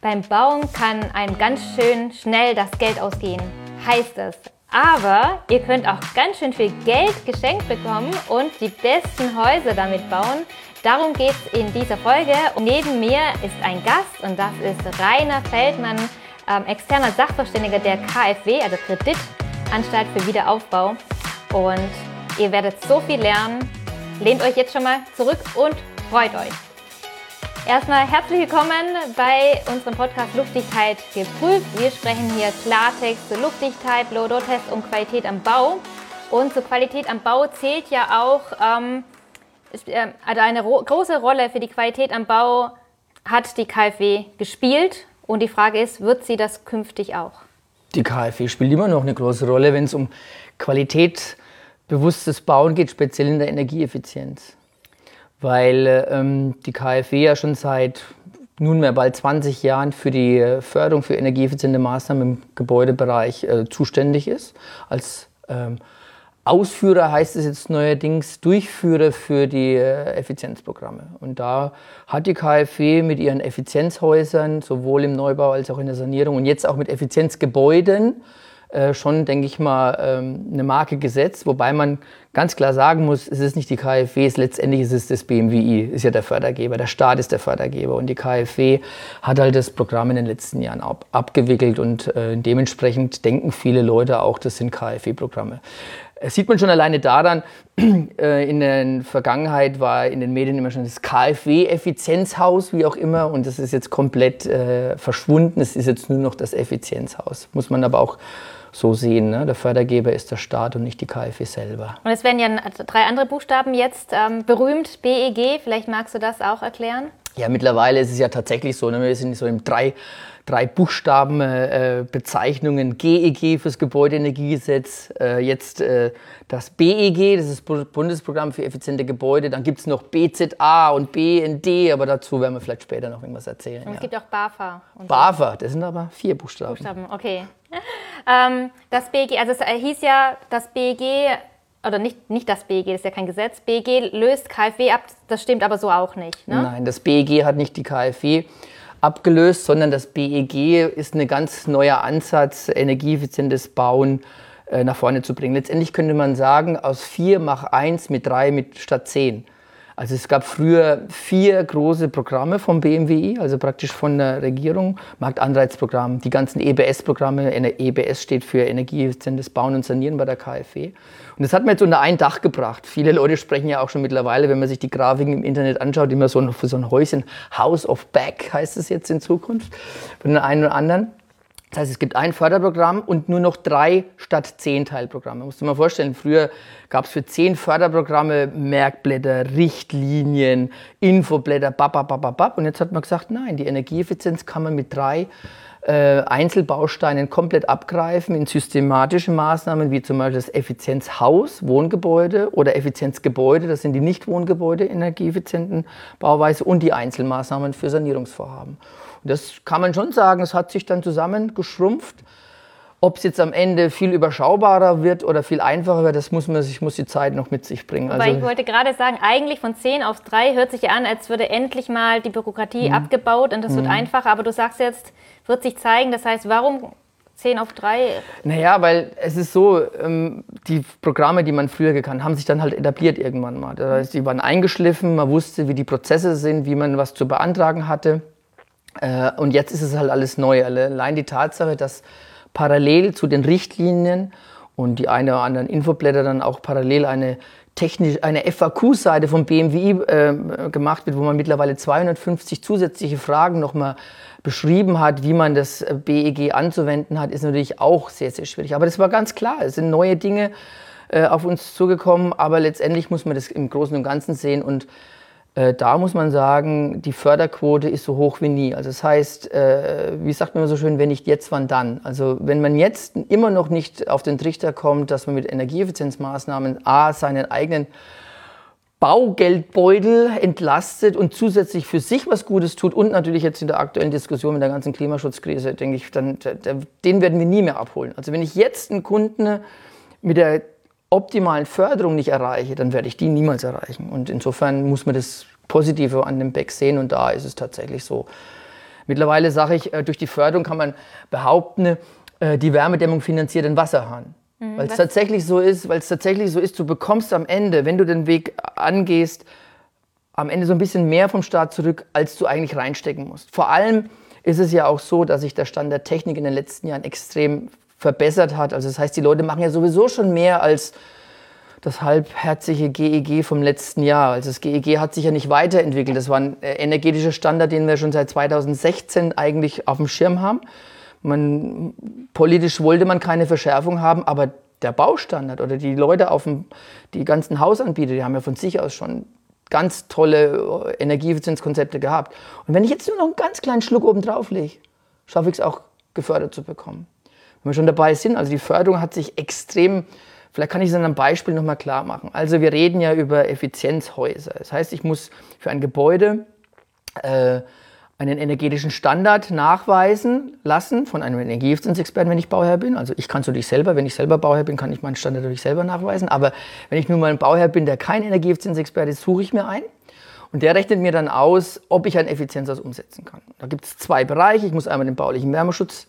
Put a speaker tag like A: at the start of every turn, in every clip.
A: Beim Bauen kann einem ganz schön schnell das Geld ausgehen, heißt es. Aber ihr könnt auch ganz schön viel Geld geschenkt bekommen und die besten Häuser damit bauen. Darum geht es in dieser Folge. Und neben mir ist ein Gast und das ist Rainer Feldmann, ähm, externer Sachverständiger der KfW, also Kreditanstalt für Wiederaufbau. Und ihr werdet so viel lernen. Lehnt euch jetzt schon mal zurück und freut euch. Erstmal herzlich willkommen bei unserem Podcast Luftdichtheit geprüft. Wir sprechen hier Klartext zu Luftdichtheit, Blow-Test und Qualität am Bau. Und zur Qualität am Bau zählt ja auch, ähm, äh, also eine große Rolle für die Qualität am Bau hat die KfW gespielt. Und die Frage ist, wird sie das künftig auch?
B: Die KfW spielt immer noch eine große Rolle, wenn es um qualitätsbewusstes Bauen geht, speziell in der Energieeffizienz weil ähm, die KfW ja schon seit nunmehr bald 20 Jahren für die Förderung für energieeffiziente Maßnahmen im Gebäudebereich äh, zuständig ist. Als ähm, Ausführer heißt es jetzt neuerdings Durchführer für die äh, Effizienzprogramme. Und da hat die KfW mit ihren Effizienzhäusern sowohl im Neubau als auch in der Sanierung und jetzt auch mit Effizienzgebäuden äh, schon, denke ich mal, ähm, eine Marke gesetzt, wobei man ganz klar sagen muss, es ist nicht die KfW, es letztendlich ist es das BMWI, ist ja der Fördergeber, der Staat ist der Fördergeber und die KfW hat halt das Programm in den letzten Jahren ab, abgewickelt und äh, dementsprechend denken viele Leute auch, das sind KfW-Programme. Das sieht man schon alleine daran, äh, in der Vergangenheit war in den Medien immer schon das KfW-Effizienzhaus, wie auch immer, und das ist jetzt komplett äh, verschwunden. Es ist jetzt nur noch das Effizienzhaus. Muss man aber auch so sehen. Ne? Der Fördergeber ist der Staat und nicht die KfW selber.
A: Und es werden ja drei andere Buchstaben jetzt ähm, berühmt, BEG. Vielleicht magst du das auch erklären?
B: Ja, mittlerweile ist es ja tatsächlich so, ne? wir sind so im drei, drei Buchstaben äh, Bezeichnungen GEG fürs Gebäudeenergiegesetz, äh, jetzt äh, das BEG, das ist das Bundesprogramm für effiziente Gebäude, dann gibt es noch BZA und BND, aber dazu werden wir vielleicht später noch irgendwas erzählen.
A: Und es ja. gibt auch BAFA.
B: BAFA, das sind aber vier Buchstaben.
A: Buchstaben, okay. Ähm, das BEG, also es hieß ja, das BEG oder nicht, nicht das BEG, das ist ja kein Gesetz, BEG löst KfW ab, das stimmt aber so auch nicht.
B: Ne? Nein, das BEG hat nicht die KfW abgelöst, sondern das BEG ist ein ganz neuer Ansatz, energieeffizientes Bauen äh, nach vorne zu bringen. Letztendlich könnte man sagen, aus vier mach eins mit drei mit statt zehn. Also es gab früher vier große Programme vom BMWI, also praktisch von der Regierung, Marktanreizprogramm, die ganzen EBS-Programme. EBS steht für energieeffizientes Bauen und Sanieren bei der KfW. Und das hat man jetzt unter ein Dach gebracht. Viele Leute sprechen ja auch schon mittlerweile, wenn man sich die Grafiken im Internet anschaut, immer so für so ein Häuschen House of Back heißt es jetzt in Zukunft, von den einen oder anderen. Das heißt, es gibt ein Förderprogramm und nur noch drei statt zehn Teilprogramme. Musst du mal vorstellen, früher gab es für zehn Förderprogramme Merkblätter, Richtlinien, Infoblätter, bababababab. Und jetzt hat man gesagt, nein, die Energieeffizienz kann man mit drei äh, Einzelbausteinen komplett abgreifen in systematische Maßnahmen, wie zum Beispiel das Effizienzhaus, Wohngebäude oder Effizienzgebäude, das sind die Nicht-Wohngebäude, energieeffizienten Bauweise und die Einzelmaßnahmen für Sanierungsvorhaben. Das kann man schon sagen, es hat sich dann zusammengeschrumpft. Ob es jetzt am Ende viel überschaubarer wird oder viel einfacher wird, das muss man sich, muss die Zeit noch mit sich bringen.
A: Aber also, ich wollte gerade sagen, eigentlich von 10 auf 3 hört sich an, als würde endlich mal die Bürokratie mhm. abgebaut und das wird mhm. einfacher. Aber du sagst jetzt, wird sich zeigen. Das heißt, warum 10 auf 3?
B: Naja, weil es ist so, ähm, die Programme, die man früher gekannt haben sich dann halt etabliert irgendwann mal. Das heißt, die waren eingeschliffen, man wusste, wie die Prozesse sind, wie man was zu beantragen hatte. Äh, und jetzt ist es halt alles neu. Allein die Tatsache, dass parallel zu den Richtlinien und die eine oder anderen Infoblätter dann auch parallel eine technisch eine FAQ-Seite vom BMWI äh, gemacht wird, wo man mittlerweile 250 zusätzliche Fragen nochmal beschrieben hat, wie man das äh, BEG anzuwenden hat, ist natürlich auch sehr, sehr schwierig. Aber das war ganz klar, es sind neue Dinge äh, auf uns zugekommen, aber letztendlich muss man das im Großen und Ganzen sehen und da muss man sagen, die Förderquote ist so hoch wie nie. Also das heißt, äh, wie sagt man so schön, wenn nicht jetzt, wann dann? Also wenn man jetzt immer noch nicht auf den Trichter kommt, dass man mit Energieeffizienzmaßnahmen A seinen eigenen Baugeldbeutel entlastet und zusätzlich für sich was Gutes tut und natürlich jetzt in der aktuellen Diskussion mit der ganzen Klimaschutzkrise, denke ich, dann, den werden wir nie mehr abholen. Also wenn ich jetzt einen Kunden mit der optimalen Förderung nicht erreiche, dann werde ich die niemals erreichen. Und insofern muss man das Positive an dem Beck sehen und da ist es tatsächlich so. Mittlerweile sage ich, äh, durch die Förderung kann man behaupten, äh, die Wärmedämmung finanziert den Wasserhahn. Mhm, weil es tatsächlich so ist, weil es tatsächlich so ist, du bekommst am Ende, wenn du den Weg angehst, am Ende so ein bisschen mehr vom Staat zurück, als du eigentlich reinstecken musst. Vor allem ist es ja auch so, dass sich der Stand der Technik in den letzten Jahren extrem verbessert hat. Also das heißt, die Leute machen ja sowieso schon mehr als das halbherzige GEG e vom letzten Jahr. Also das GEG e hat sich ja nicht weiterentwickelt. Das war ein äh, energetischer Standard, den wir schon seit 2016 eigentlich auf dem Schirm haben. Man, politisch wollte man keine Verschärfung haben, aber der Baustandard oder die Leute auf dem, die ganzen Hausanbieter, die haben ja von sich aus schon ganz tolle äh, Energieeffizienzkonzepte gehabt. Und wenn ich jetzt nur noch einen ganz kleinen Schluck oben drauf lege, schaffe ich es auch gefördert zu bekommen. Wir schon dabei sind, also die Förderung hat sich extrem Vielleicht kann ich es an einem Beispiel nochmal klar machen. Also wir reden ja über Effizienzhäuser. Das heißt, ich muss für ein Gebäude äh, einen energetischen Standard nachweisen lassen von einem Energieeffizienzexperten, wenn ich Bauherr bin. Also ich kann es natürlich selber, wenn ich selber Bauherr bin, kann ich meinen Standard natürlich selber nachweisen. Aber wenn ich nun mal ein Bauherr bin, der kein Energieeffizienzexperte ist, suche ich mir ein. Und der rechnet mir dann aus, ob ich ein Effizienzhaus umsetzen kann. Da gibt es zwei Bereiche. Ich muss einmal den baulichen Wärmeschutz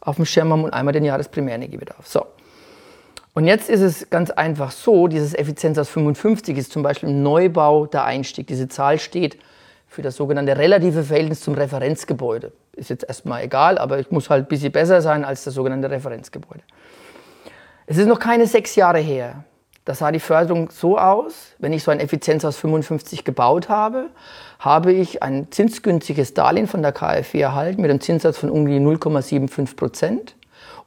B: auf dem Schirm haben und einmal den Jahresprimärεnergiebedarf. So. Und jetzt ist es ganz einfach so, dieses Effizienzhaus 55 ist zum Beispiel im Neubau der Einstieg. Diese Zahl steht für das sogenannte relative Verhältnis zum Referenzgebäude. Ist jetzt erstmal egal, aber ich muss halt ein bisschen besser sein als das sogenannte Referenzgebäude. Es ist noch keine sechs Jahre her. Da sah die Förderung so aus, wenn ich so ein Effizienzhaus 55 gebaut habe, habe ich ein zinsgünstiges Darlehen von der KfW erhalten mit einem Zinssatz von ungefähr 0,75 Prozent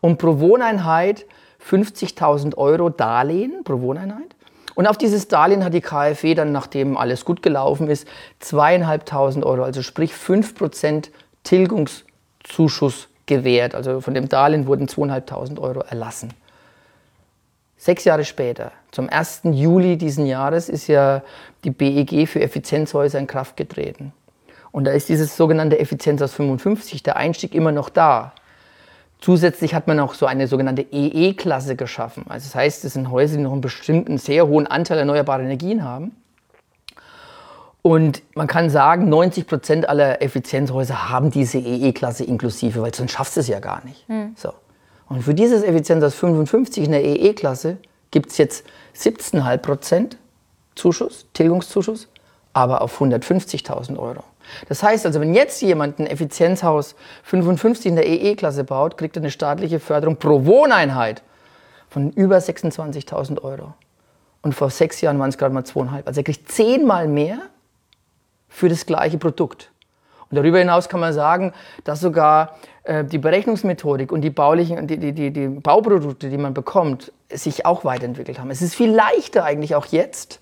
B: und pro Wohneinheit 50.000 Euro Darlehen pro Wohneinheit. Und auf dieses Darlehen hat die KfW dann, nachdem alles gut gelaufen ist, zweieinhalbtausend Euro, also sprich 5% Tilgungszuschuss gewährt. Also von dem Darlehen wurden zweieinhalbtausend Euro erlassen. Sechs Jahre später, zum 1. Juli diesen Jahres, ist ja die BEG für Effizienzhäuser in Kraft getreten. Und da ist dieses sogenannte Effizienzhaus 55, der Einstieg immer noch da. Zusätzlich hat man auch so eine sogenannte EE-Klasse geschaffen. Also das heißt, es sind Häuser, die noch einen bestimmten sehr hohen Anteil erneuerbarer Energien haben. Und man kann sagen, 90 Prozent aller Effizienzhäuser haben diese EE-Klasse inklusive, weil sonst schaffst du es ja gar nicht. Mhm. So. Und für dieses Effizienzhaus 55 in der EE-Klasse gibt es jetzt 17,5 Prozent Zuschuss, Tilgungszuschuss, aber auf 150.000 Euro. Das heißt also, wenn jetzt jemand ein Effizienzhaus 55 in der EE-Klasse baut, kriegt er eine staatliche Förderung pro Wohneinheit von über 26.000 Euro. Und vor sechs Jahren waren es gerade mal zweieinhalb. Also er kriegt zehnmal mehr für das gleiche Produkt. Darüber hinaus kann man sagen, dass sogar äh, die Berechnungsmethodik und die, baulichen, die, die, die, die Bauprodukte, die man bekommt, sich auch weiterentwickelt haben. Es ist viel leichter eigentlich auch jetzt,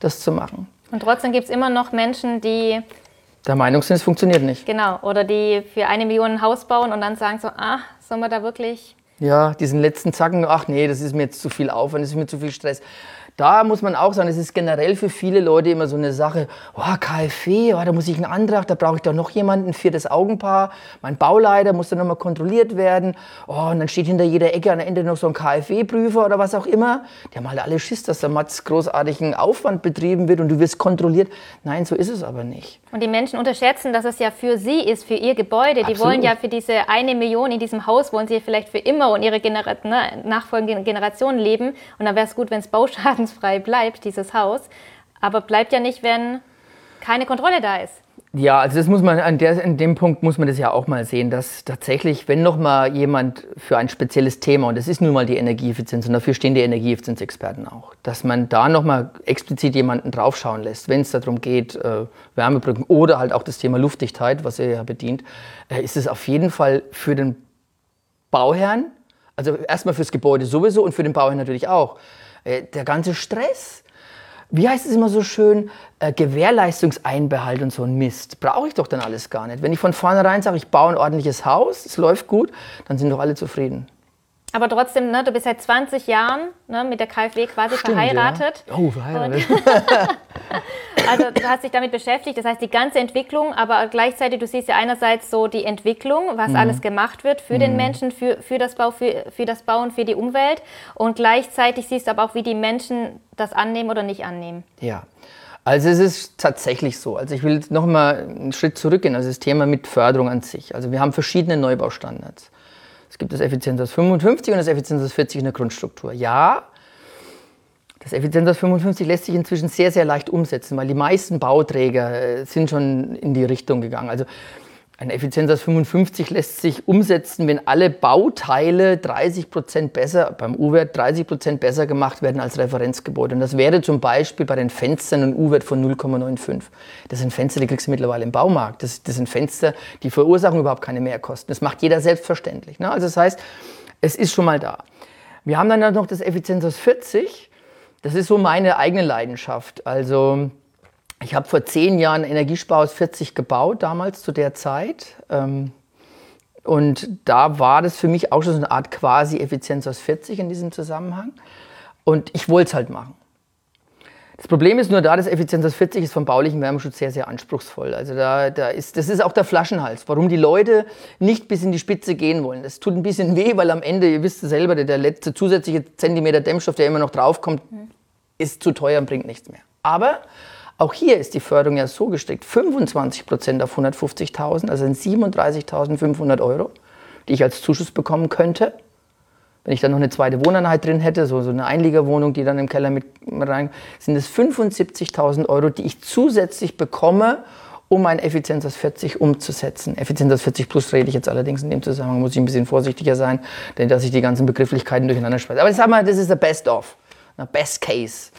B: das zu machen.
A: Und trotzdem gibt es immer noch Menschen, die
B: der Meinung sind, es funktioniert nicht.
A: Genau, oder die für eine Million ein Haus bauen und dann sagen so, ah, sollen wir da wirklich...
B: Ja, diesen letzten Zacken, ach nee, das ist mir jetzt zu viel Aufwand, das ist mir zu viel Stress da muss man auch sagen, es ist generell für viele Leute immer so eine Sache, oh, KfW, oh, da muss ich einen Antrag, da brauche ich doch noch jemanden, ein viertes Augenpaar, mein Bauleiter muss dann nochmal kontrolliert werden, oh, und dann steht hinter jeder Ecke am Ende noch so ein KfW-Prüfer oder was auch immer. Die haben halt alle Schiss, dass da Mats großartigen Aufwand betrieben wird und du wirst kontrolliert. Nein, so ist es aber nicht.
A: Und die Menschen unterschätzen, dass es ja für sie ist, für ihr Gebäude. Die wollen ja für diese eine Million in diesem Haus, wollen sie vielleicht für immer und ihre Genera ne, nachfolgenden Generationen leben. Und dann wäre es gut, wenn es Bauschaden schadensfrei bleibt, dieses Haus. Aber bleibt ja nicht, wenn keine Kontrolle da ist.
B: Ja, also das muss man an, der, an dem Punkt muss man das ja auch mal sehen, dass tatsächlich, wenn noch mal jemand für ein spezielles Thema und das ist nun mal die Energieeffizienz und dafür stehen die Energieeffizienzexperten auch, dass man da noch mal explizit jemanden draufschauen lässt, wenn es darum geht, äh, Wärmebrücken oder halt auch das Thema Luftdichtheit, was er ja bedient, äh, ist es auf jeden Fall für den Bauherrn, also erstmal fürs Gebäude sowieso und für den Bauherrn natürlich auch der ganze Stress. Wie heißt es immer so schön? Äh, Gewährleistungseinbehalt und so ein Mist. Brauche ich doch dann alles gar nicht. Wenn ich von vornherein sage, ich baue ein ordentliches Haus, es läuft gut, dann sind doch alle zufrieden.
A: Aber trotzdem, ne, du bist seit 20 Jahren ne, mit der KfW quasi Stimmt, verheiratet.
B: Ja. Oh, verheiratet.
A: also du hast dich damit beschäftigt, das heißt die ganze Entwicklung, aber gleichzeitig, du siehst ja einerseits so die Entwicklung, was mhm. alles gemacht wird für mhm. den Menschen, für, für, das Bau, für, für das Bauen, für die Umwelt. Und gleichzeitig siehst du aber auch, wie die Menschen das annehmen oder nicht annehmen.
B: Ja. Also es ist tatsächlich so. Also ich will noch mal einen Schritt zurückgehen. Also das Thema mit Förderung an sich. Also wir haben verschiedene Neubaustandards. Es gibt das Effizienzhaus 55 und das Effizienzhaus 40 in der Grundstruktur. Ja, das Effizienzhaus 55 lässt sich inzwischen sehr, sehr leicht umsetzen, weil die meisten Bauträger äh, sind schon in die Richtung gegangen. Also ein Effizienzhaus 55 lässt sich umsetzen, wenn alle Bauteile 30 Prozent besser, beim U-Wert 30 Prozent besser gemacht werden als Referenzgebäude. Und das wäre zum Beispiel bei den Fenstern ein U-Wert von 0,95. Das sind Fenster, die kriegst du mittlerweile im Baumarkt. Das, das sind Fenster, die verursachen überhaupt keine Mehrkosten. Das macht jeder selbstverständlich. Ne? Also das heißt, es ist schon mal da. Wir haben dann noch das Effizienzhaus 40. Das ist so meine eigene Leidenschaft. Also ich habe vor zehn Jahren Energiesparhaus 40 gebaut, damals zu der Zeit. Ähm, und da war das für mich auch schon so eine Art quasi Effizienz aus 40 in diesem Zusammenhang. Und ich wollte es halt machen. Das Problem ist nur da, das Effizienz aus 40 ist vom baulichen Wärmeschutz sehr, sehr anspruchsvoll. Also da, da ist, das ist auch der Flaschenhals, warum die Leute nicht bis in die Spitze gehen wollen. Das tut ein bisschen weh, weil am Ende, ihr wisst es selber, der, der letzte zusätzliche Zentimeter Dämmstoff, der immer noch draufkommt, ist zu teuer und bringt nichts mehr. Aber auch hier ist die Förderung ja so gestrickt. 25 Prozent auf 150.000, also sind 37.500 Euro, die ich als Zuschuss bekommen könnte. Wenn ich dann noch eine zweite Wohneinheit drin hätte, so, so eine Einliegerwohnung, die dann im Keller mit rein, sind es 75.000 Euro, die ich zusätzlich bekomme, um ein Effizienz aus 40 umzusetzen. Effizienz aus 40 plus rede ich jetzt allerdings in dem Zusammenhang, muss ich ein bisschen vorsichtiger sein, denn dass ich die ganzen Begrifflichkeiten durcheinander spreche. Aber ich sag mal, das ist der Best of, Best Case.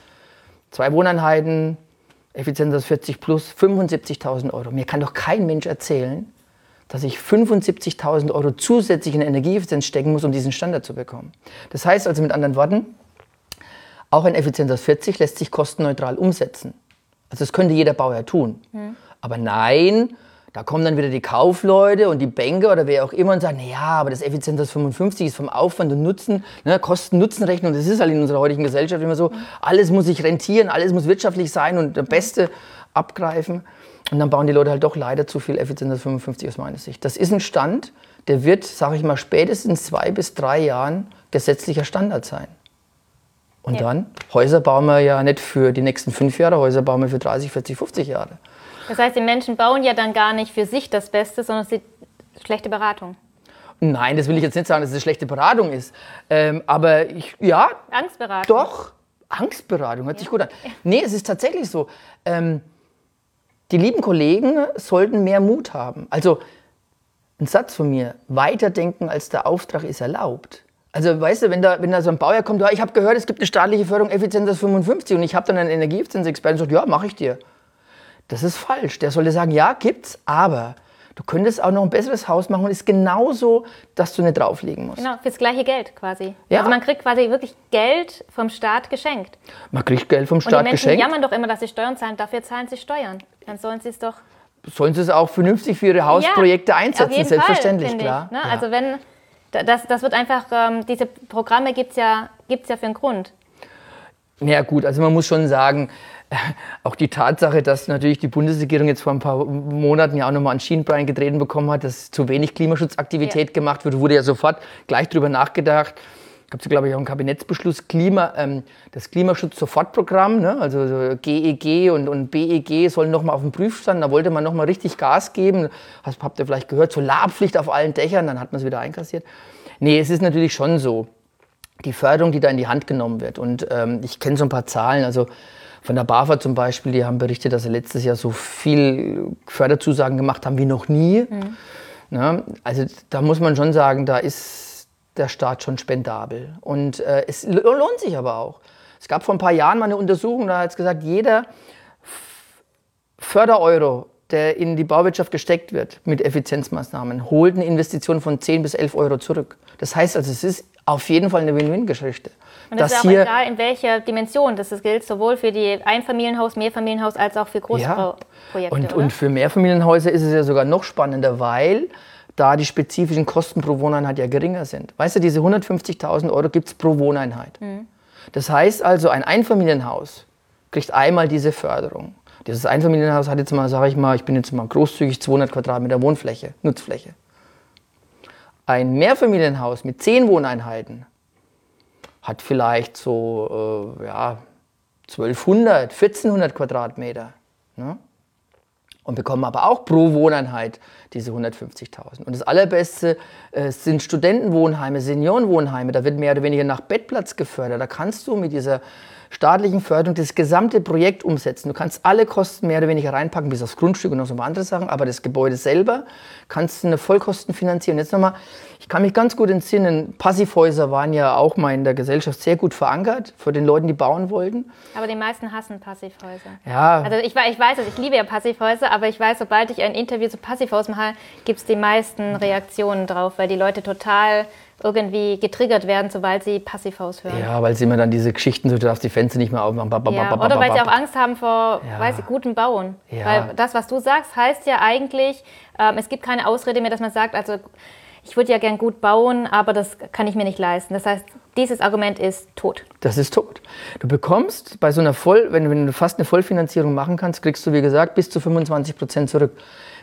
B: Zwei Wohneinheiten, Effizienz aus 40 plus, 75.000 Euro. Mir kann doch kein Mensch erzählen, dass ich 75.000 Euro zusätzlich in Energieeffizienz stecken muss, um diesen Standard zu bekommen. Das heißt also mit anderen Worten, auch ein Effizienz aus 40 lässt sich kostenneutral umsetzen. Also das könnte jeder Bauherr tun. Mhm. Aber nein, da kommen dann wieder die Kaufleute und die Banker oder wer auch immer und sagen, ja, aber das Effizienz 55 ist vom Aufwand und Nutzen, ne, Kosten-Nutzen-Rechnung, das ist halt in unserer heutigen Gesellschaft immer so, alles muss sich rentieren, alles muss wirtschaftlich sein und der Beste abgreifen. Und dann bauen die Leute halt doch leider zu viel Effizienz 55 aus meiner Sicht. Das ist ein Stand, der wird, sage ich mal, spätestens zwei bis drei Jahren gesetzlicher Standard sein. Und ja. dann, Häuser bauen wir ja nicht für die nächsten fünf Jahre, Häuser bauen wir für 30, 40, 50 Jahre.
A: Das heißt, die Menschen bauen ja dann gar nicht für sich das Beste, sondern es ist schlechte Beratung.
B: Nein, das will ich jetzt nicht sagen, dass es eine schlechte Beratung ist. Ähm, aber ich, ja.
A: Angstberatung.
B: Doch, Angstberatung, hört ja. sich gut an. Nee, es ist tatsächlich so. Ähm, die lieben Kollegen sollten mehr Mut haben. Also, ein Satz von mir, weiterdenken als der Auftrag ist erlaubt. Also weißt du, wenn da, wenn da so ein Baujahr kommt, ja, ich habe gehört, es gibt eine staatliche Förderung Effizienz aus 55 und ich habe dann einen Energieeffizienzexperten und sagt, ja, mache ich dir. Das ist falsch. Der sollte sagen, ja, gibt's, aber du könntest auch noch ein besseres Haus machen und ist genauso, dass du nicht drauflegen musst.
A: Genau, fürs gleiche Geld quasi. Ja. Also man kriegt quasi wirklich Geld vom Staat geschenkt.
B: Man kriegt Geld vom Staat geschenkt. Und die Menschen geschenkt.
A: jammern doch immer, dass sie Steuern zahlen. Dafür zahlen sie Steuern. Dann sollen sie es doch...
B: Sollen sie es auch vernünftig für ihre Hausprojekte ja, einsetzen, selbstverständlich, Fall, klar.
A: Ich, ne? ja. Also wenn, das, das wird einfach, ähm, diese Programme gibt es ja, gibt's ja für einen Grund.
B: Ja gut, also man muss schon sagen, auch die Tatsache, dass natürlich die Bundesregierung jetzt vor ein paar Monaten ja auch nochmal ein Schienenbein getreten bekommen hat, dass zu wenig Klimaschutzaktivität ja. gemacht wird, wurde ja sofort gleich drüber nachgedacht. Gab es, glaube ich, auch einen Kabinettsbeschluss, Klima, ähm, das Klimaschutz-Sofortprogramm, ne? also so GEG e und, und BEG sollen nochmal auf den Prüfstand, da wollte man nochmal richtig Gas geben. Das habt ihr vielleicht gehört, Solarpflicht auf allen Dächern, dann hat man es wieder einkassiert. Nee, es ist natürlich schon so, die Förderung, die da in die Hand genommen wird. Und ähm, ich kenne so ein paar Zahlen, also von der BAFA zum Beispiel, die haben berichtet, dass sie letztes Jahr so viel Förderzusagen gemacht haben wie noch nie. Mhm. Ja, also da muss man schon sagen, da ist der Staat schon spendabel. Und äh, es lohnt sich aber auch. Es gab vor ein paar Jahren mal eine Untersuchung, da hat es gesagt, jeder Fördereuro, der in die Bauwirtschaft gesteckt wird mit Effizienzmaßnahmen, holt eine Investition von 10 bis 11 Euro zurück. Das heißt also, es ist auf jeden Fall eine Win-Win-Geschichte.
A: Und das ist auch egal, in welcher Dimension das gilt, sowohl für die Einfamilienhaus, Mehrfamilienhaus als auch für Großprojekte.
B: Ja. Und, und für Mehrfamilienhäuser ist es ja sogar noch spannender, weil da die spezifischen Kosten pro Wohneinheit ja geringer sind. Weißt du, diese 150.000 Euro gibt es pro Wohneinheit. Mhm. Das heißt also, ein Einfamilienhaus kriegt einmal diese Förderung. Dieses Einfamilienhaus hat jetzt mal, sage ich mal, ich bin jetzt mal großzügig 200 Quadratmeter Wohnfläche, Nutzfläche. Ein Mehrfamilienhaus mit 10 Wohneinheiten hat vielleicht so äh, ja, 1200, 1400 Quadratmeter. Ne? Und bekommen aber auch pro Wohneinheit diese 150.000. Und das Allerbeste äh, sind Studentenwohnheime, Seniorenwohnheime. Da wird mehr oder weniger nach Bettplatz gefördert. Da kannst du mit dieser staatlichen Förderung das gesamte Projekt umsetzen. Du kannst alle Kosten mehr oder weniger reinpacken, bis aufs Grundstück und noch so ein paar andere Sachen, aber das Gebäude selber kannst du eine Vollkosten finanzieren. Jetzt nochmal, ich kann mich ganz gut entsinnen, Passivhäuser waren ja auch mal in der Gesellschaft sehr gut verankert, für den Leuten, die bauen wollten.
A: Aber die meisten hassen Passivhäuser.
B: Ja.
A: Also ich, ich weiß es, ich liebe ja Passivhäuser, aber ich weiß, sobald ich ein Interview zu Passivhaus mache, gibt es die meisten Reaktionen drauf, weil die Leute total irgendwie getriggert werden, sobald sie Passivhaus hören.
B: Ja, weil sie immer dann diese Geschichten, so du darfst die Fenster nicht mehr aufmachen.
A: Ja, oder weil sie auch Angst haben vor ja. weiß ich, gutem Bauen. Ja. Weil das, was du sagst, heißt ja eigentlich, ähm, es gibt keine Ausrede mehr, dass man sagt, also ich würde ja gern gut bauen, aber das kann ich mir nicht leisten. Das heißt, dieses Argument ist tot.
B: Das ist tot. Du bekommst bei so einer Voll, wenn, wenn du fast eine Vollfinanzierung machen kannst, kriegst du, wie gesagt, bis zu 25 Prozent zurück.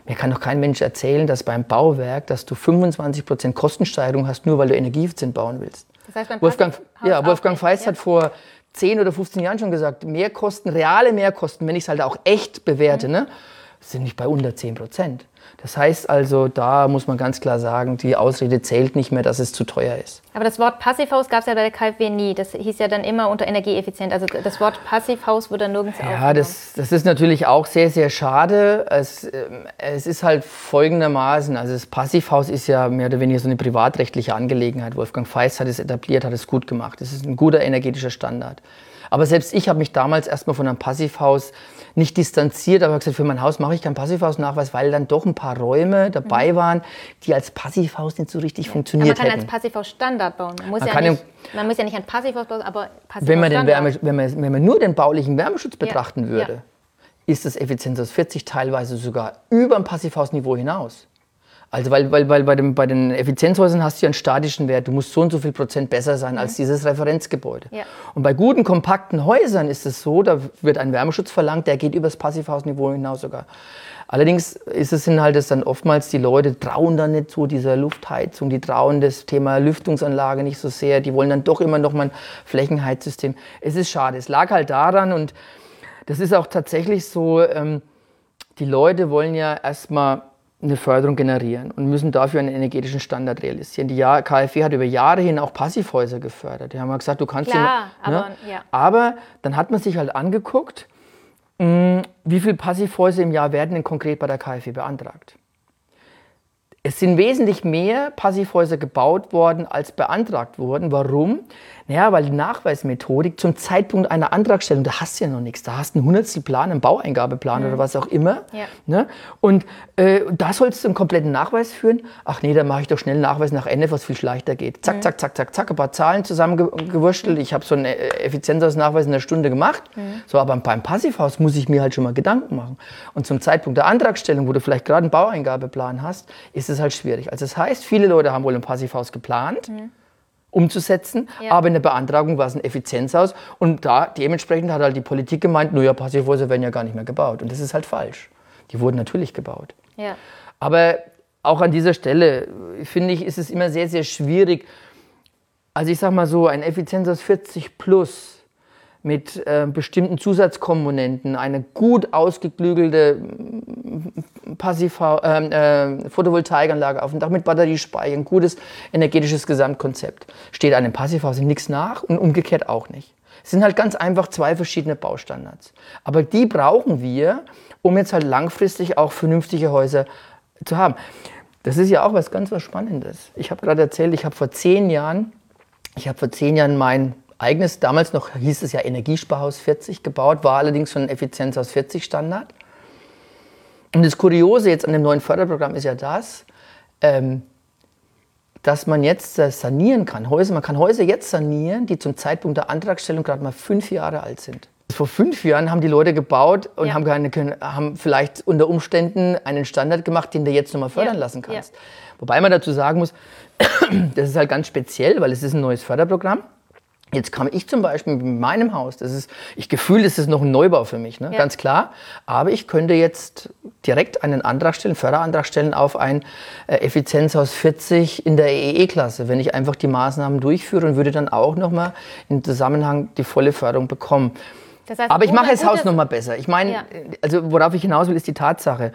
B: Mir kann doch kein Mensch erzählen, dass beim Bauwerk, dass du 25 Prozent Kostensteigerung hast, nur weil du energieeffizient bauen willst. Das heißt, beim Wolfgang, ja, Wolfgang Feist ja. hat vor 10 oder 15 Jahren schon gesagt, Mehrkosten, reale Mehrkosten, wenn ich es halt auch echt bewerte, mhm. ne, sind nicht bei unter 10 Prozent. Das heißt also, da muss man ganz klar sagen, die Ausrede zählt nicht mehr, dass es zu teuer ist.
A: Aber das Wort Passivhaus gab es ja bei der KfW nie. Das hieß ja dann immer unter energieeffizient. Also das Wort Passivhaus wurde nirgends
B: Ja, das, das ist natürlich auch sehr, sehr schade. Es, ähm, es ist halt folgendermaßen, also das Passivhaus ist ja mehr oder weniger so eine privatrechtliche Angelegenheit. Wolfgang Feist hat es etabliert, hat es gut gemacht. Es ist ein guter energetischer Standard. Aber selbst ich habe mich damals erstmal von einem Passivhaus nicht distanziert, aber gesagt, für mein Haus mache ich keinen Passivhausnachweis, weil dann doch ein paar Räume dabei mhm. waren, die als Passivhaus nicht so richtig ja. funktioniert hätten.
A: Man kann
B: hätten.
A: als Passivhaus Standard bauen. Man muss, man ja, nicht, man muss ja nicht ein Passivhaus bauen, aber
B: Passivhaus wenn man, den Wärme, wenn, man, wenn man nur den baulichen Wärmeschutz betrachten ja. würde, ist das Effizienzhaus 40 teilweise sogar über dem Passivhausniveau hinaus. Also weil, weil, weil bei, dem, bei den Effizienzhäusern hast du ja einen statischen Wert. Du musst so und so viel Prozent besser sein als dieses Referenzgebäude. Ja. Und bei guten, kompakten Häusern ist es so, da wird ein Wärmeschutz verlangt, der geht über das Passivhausniveau hinaus sogar. Allerdings ist es sind halt es dann oftmals die Leute trauen dann nicht so dieser Luftheizung, die trauen das Thema Lüftungsanlage nicht so sehr, die wollen dann doch immer noch mal ein Flächenheizsystem. Es ist schade, es lag halt daran und das ist auch tatsächlich so, ähm, die Leute wollen ja erstmal eine Förderung generieren und müssen dafür einen energetischen Standard realisieren. Die KfW hat über Jahre hin auch Passivhäuser gefördert. Die haben mal gesagt, du kannst
A: Klar,
B: die, ne? aber, ja. aber dann hat man sich halt angeguckt, mh, wie viele Passivhäuser im Jahr werden denn konkret bei der KfW beantragt. Es sind wesentlich mehr Passivhäuser gebaut worden, als beantragt wurden. Warum? Naja, weil die Nachweismethodik zum Zeitpunkt einer Antragstellung, da hast du ja noch nichts. Da hast du einen Hundertstelplan, einen Baueingabeplan mhm. oder was auch immer. Ja. Ne? Und äh, da sollst du einen kompletten Nachweis führen. Ach nee, dann mache ich doch schnell einen Nachweis nach Ende, was viel leichter geht. Zack, mhm. zack, zack, zack, zack, ein paar Zahlen zusammengewurstelt. Ich habe so einen äh, Effizienzausnachweis in einer Stunde gemacht. Mhm. So, aber beim Passivhaus muss ich mir halt schon mal Gedanken machen. Und zum Zeitpunkt der Antragstellung, wo du vielleicht gerade einen Baueingabeplan hast, ist es halt schwierig. Also das heißt, viele Leute haben wohl ein Passivhaus geplant. Mhm umzusetzen. Ja. Aber in der Beantragung war es ein Effizienzhaus und da dementsprechend hat halt die Politik gemeint, nur ja, Passivhäuser werden ja gar nicht mehr gebaut. Und das ist halt falsch. Die wurden natürlich gebaut. Ja. Aber auch an dieser Stelle, finde ich, ist es immer sehr, sehr schwierig. Also ich sage mal so, ein Effizienzhaus 40 plus mit äh, bestimmten Zusatzkomponenten, eine gut ausgeklügelte Passiv äh, äh, Photovoltaikanlage auf dem Dach mit Batteriespeicher, ein gutes energetisches Gesamtkonzept. Steht einem Passivhaus nichts nach und umgekehrt auch nicht. Es sind halt ganz einfach zwei verschiedene Baustandards. Aber die brauchen wir, um jetzt halt langfristig auch vernünftige Häuser zu haben. Das ist ja auch was ganz was Spannendes. Ich habe gerade erzählt, ich habe vor zehn Jahren, ich habe vor zehn Jahren mein eigenes, damals noch hieß es ja Energiesparhaus 40 gebaut, war allerdings schon ein Effizienzhaus 40 Standard. Und das Kuriose jetzt an dem neuen Förderprogramm ist ja das, ähm, dass man jetzt äh, sanieren kann. Häuser, man kann Häuser jetzt sanieren, die zum Zeitpunkt der Antragstellung gerade mal fünf Jahre alt sind. Vor fünf Jahren haben die Leute gebaut und ja. haben, keine, haben vielleicht unter Umständen einen Standard gemacht, den du jetzt nochmal fördern ja. lassen kannst. Ja. Wobei man dazu sagen muss, das ist halt ganz speziell, weil es ist ein neues Förderprogramm. Jetzt kam ich zum Beispiel mit meinem Haus, das ist, ich gefühle, das ist noch ein Neubau für mich, ne? Ja. ganz klar. Aber ich könnte jetzt direkt einen Antrag stellen, Förderantrag stellen auf ein äh, Effizienzhaus 40 in der EE-Klasse, wenn ich einfach die Maßnahmen durchführe und würde dann auch nochmal im Zusammenhang die volle Förderung bekommen. Das heißt, Aber ich mache das Haus noch mal besser. Ich meine, ja. also worauf ich hinaus will, ist die Tatsache,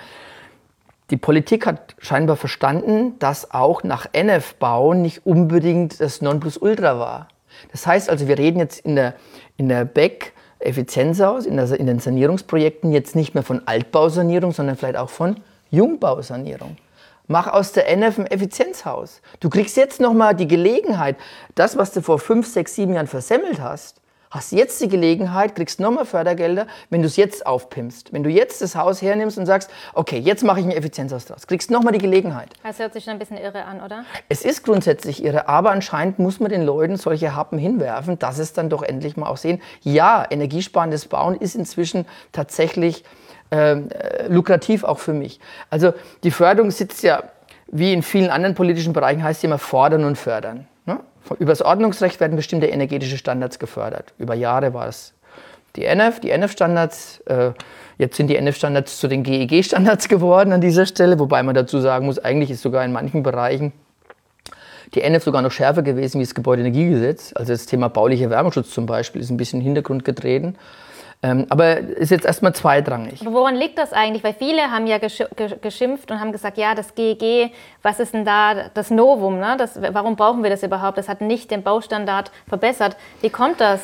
B: die Politik hat scheinbar verstanden, dass auch nach NF bauen nicht unbedingt das Nonplusultra war. Das heißt also, wir reden jetzt in der, in der Beck Effizienzaus, in, in den Sanierungsprojekten jetzt nicht mehr von Altbausanierung, sondern vielleicht auch von Jungbausanierung. Mach aus der NF ein Effizienzhaus. Du kriegst jetzt nochmal die Gelegenheit, das, was du vor fünf, sechs, sieben Jahren versemmelt hast, hast jetzt die Gelegenheit, kriegst nochmal Fördergelder, wenn du es jetzt aufpimpst. Wenn du jetzt das Haus hernimmst und sagst, okay, jetzt mache ich ein Effizienzhaus draus, kriegst nochmal die Gelegenheit.
A: Das hört sich schon ein bisschen irre an, oder?
B: Es ist grundsätzlich irre, aber anscheinend muss man den Leuten solche Happen hinwerfen, dass es dann doch endlich mal auch sehen, ja, energiesparendes Bauen ist inzwischen tatsächlich ähm, äh, lukrativ auch für mich. Also die Förderung sitzt ja, wie in vielen anderen politischen Bereichen, heißt sie immer fordern und fördern. Über das Ordnungsrecht werden bestimmte energetische Standards gefördert. Über Jahre war es die NF, die NF-Standards. Äh, jetzt sind die NF-Standards zu den GEG-Standards geworden an dieser Stelle, wobei man dazu sagen muss, eigentlich ist sogar in manchen Bereichen die NF sogar noch schärfer gewesen wie das Gebäudeenergiegesetz. Also das Thema baulicher Wärmeschutz zum Beispiel ist ein bisschen in den Hintergrund getreten. Ähm, aber ist jetzt erstmal zweitrangig.
A: Aber woran liegt das eigentlich? Weil viele haben ja geschimpft und haben gesagt, ja, das GEG, was ist denn da das Novum? Ne? Das, warum brauchen wir das überhaupt? Das hat nicht den Baustandard verbessert. Wie kommt das?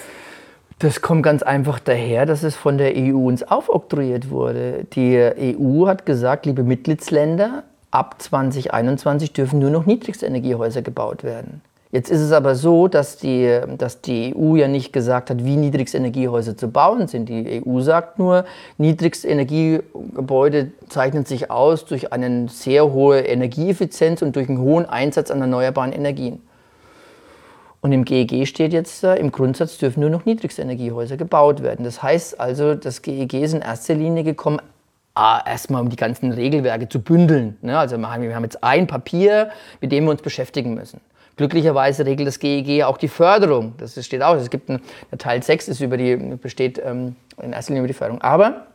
B: Das kommt ganz einfach daher, dass es von der EU uns aufoktroyiert wurde. Die EU hat gesagt, liebe Mitgliedsländer, ab 2021 dürfen nur noch Niedrigstenergiehäuser gebaut werden. Jetzt ist es aber so, dass die, dass die EU ja nicht gesagt hat, wie Niedrigstenergiehäuser zu bauen sind. Die EU sagt nur, Niedrigstenergiegebäude zeichnen sich aus durch eine sehr hohe Energieeffizienz und durch einen hohen Einsatz an erneuerbaren Energien. Und im GEG steht jetzt, im Grundsatz dürfen nur noch Niedrigstenergiehäuser gebaut werden. Das heißt also, das GEG ist in erster Linie gekommen, erstmal um die ganzen Regelwerke zu bündeln. Ne? Also wir haben jetzt ein Papier, mit dem wir uns beschäftigen müssen. Glücklicherweise regelt das GEG auch die Förderung. Das steht auch. Es gibt einen, Teil 6 ist über die, besteht ähm, in erster Linie über die Förderung. Aber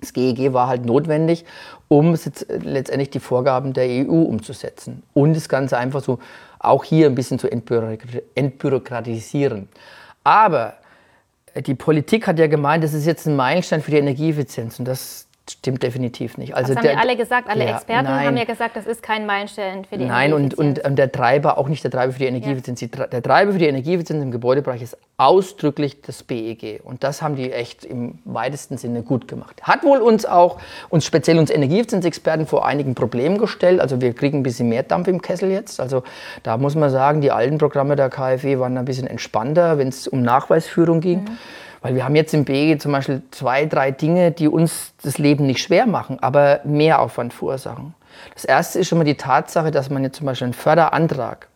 B: das GEG war halt notwendig, um letztendlich die Vorgaben der EU umzusetzen und das Ganze einfach so auch hier ein bisschen zu entbürokratisieren. Aber die Politik hat ja gemeint, das ist jetzt ein Meilenstein für die Energieeffizienz und das, stimmt definitiv nicht.
A: Also das haben der, ja alle gesagt, alle ja, Experten nein, haben ja gesagt, das ist kein Meilenstein für die
B: Nein, und, und, und, der Treiber, auch nicht der Treiber für die Energieeffizienz. Ja. Der Treiber für die Energieeffizienz im Gebäudebereich ist ausdrücklich das BEG. Und das haben die echt im weitesten Sinne gut gemacht. Hat wohl uns auch, uns speziell uns Energieeffizienzexperten vor einigen Problemen gestellt. Also wir kriegen ein bisschen mehr Dampf im Kessel jetzt. Also da muss man sagen, die alten Programme der KfW waren ein bisschen entspannter, wenn es um Nachweisführung ging. Mhm. Weil wir haben jetzt im BG zum Beispiel zwei, drei Dinge, die uns das Leben nicht schwer machen, aber mehr Aufwand verursachen. Das erste ist schon mal die Tatsache, dass man jetzt zum Beispiel einen Förderantrag,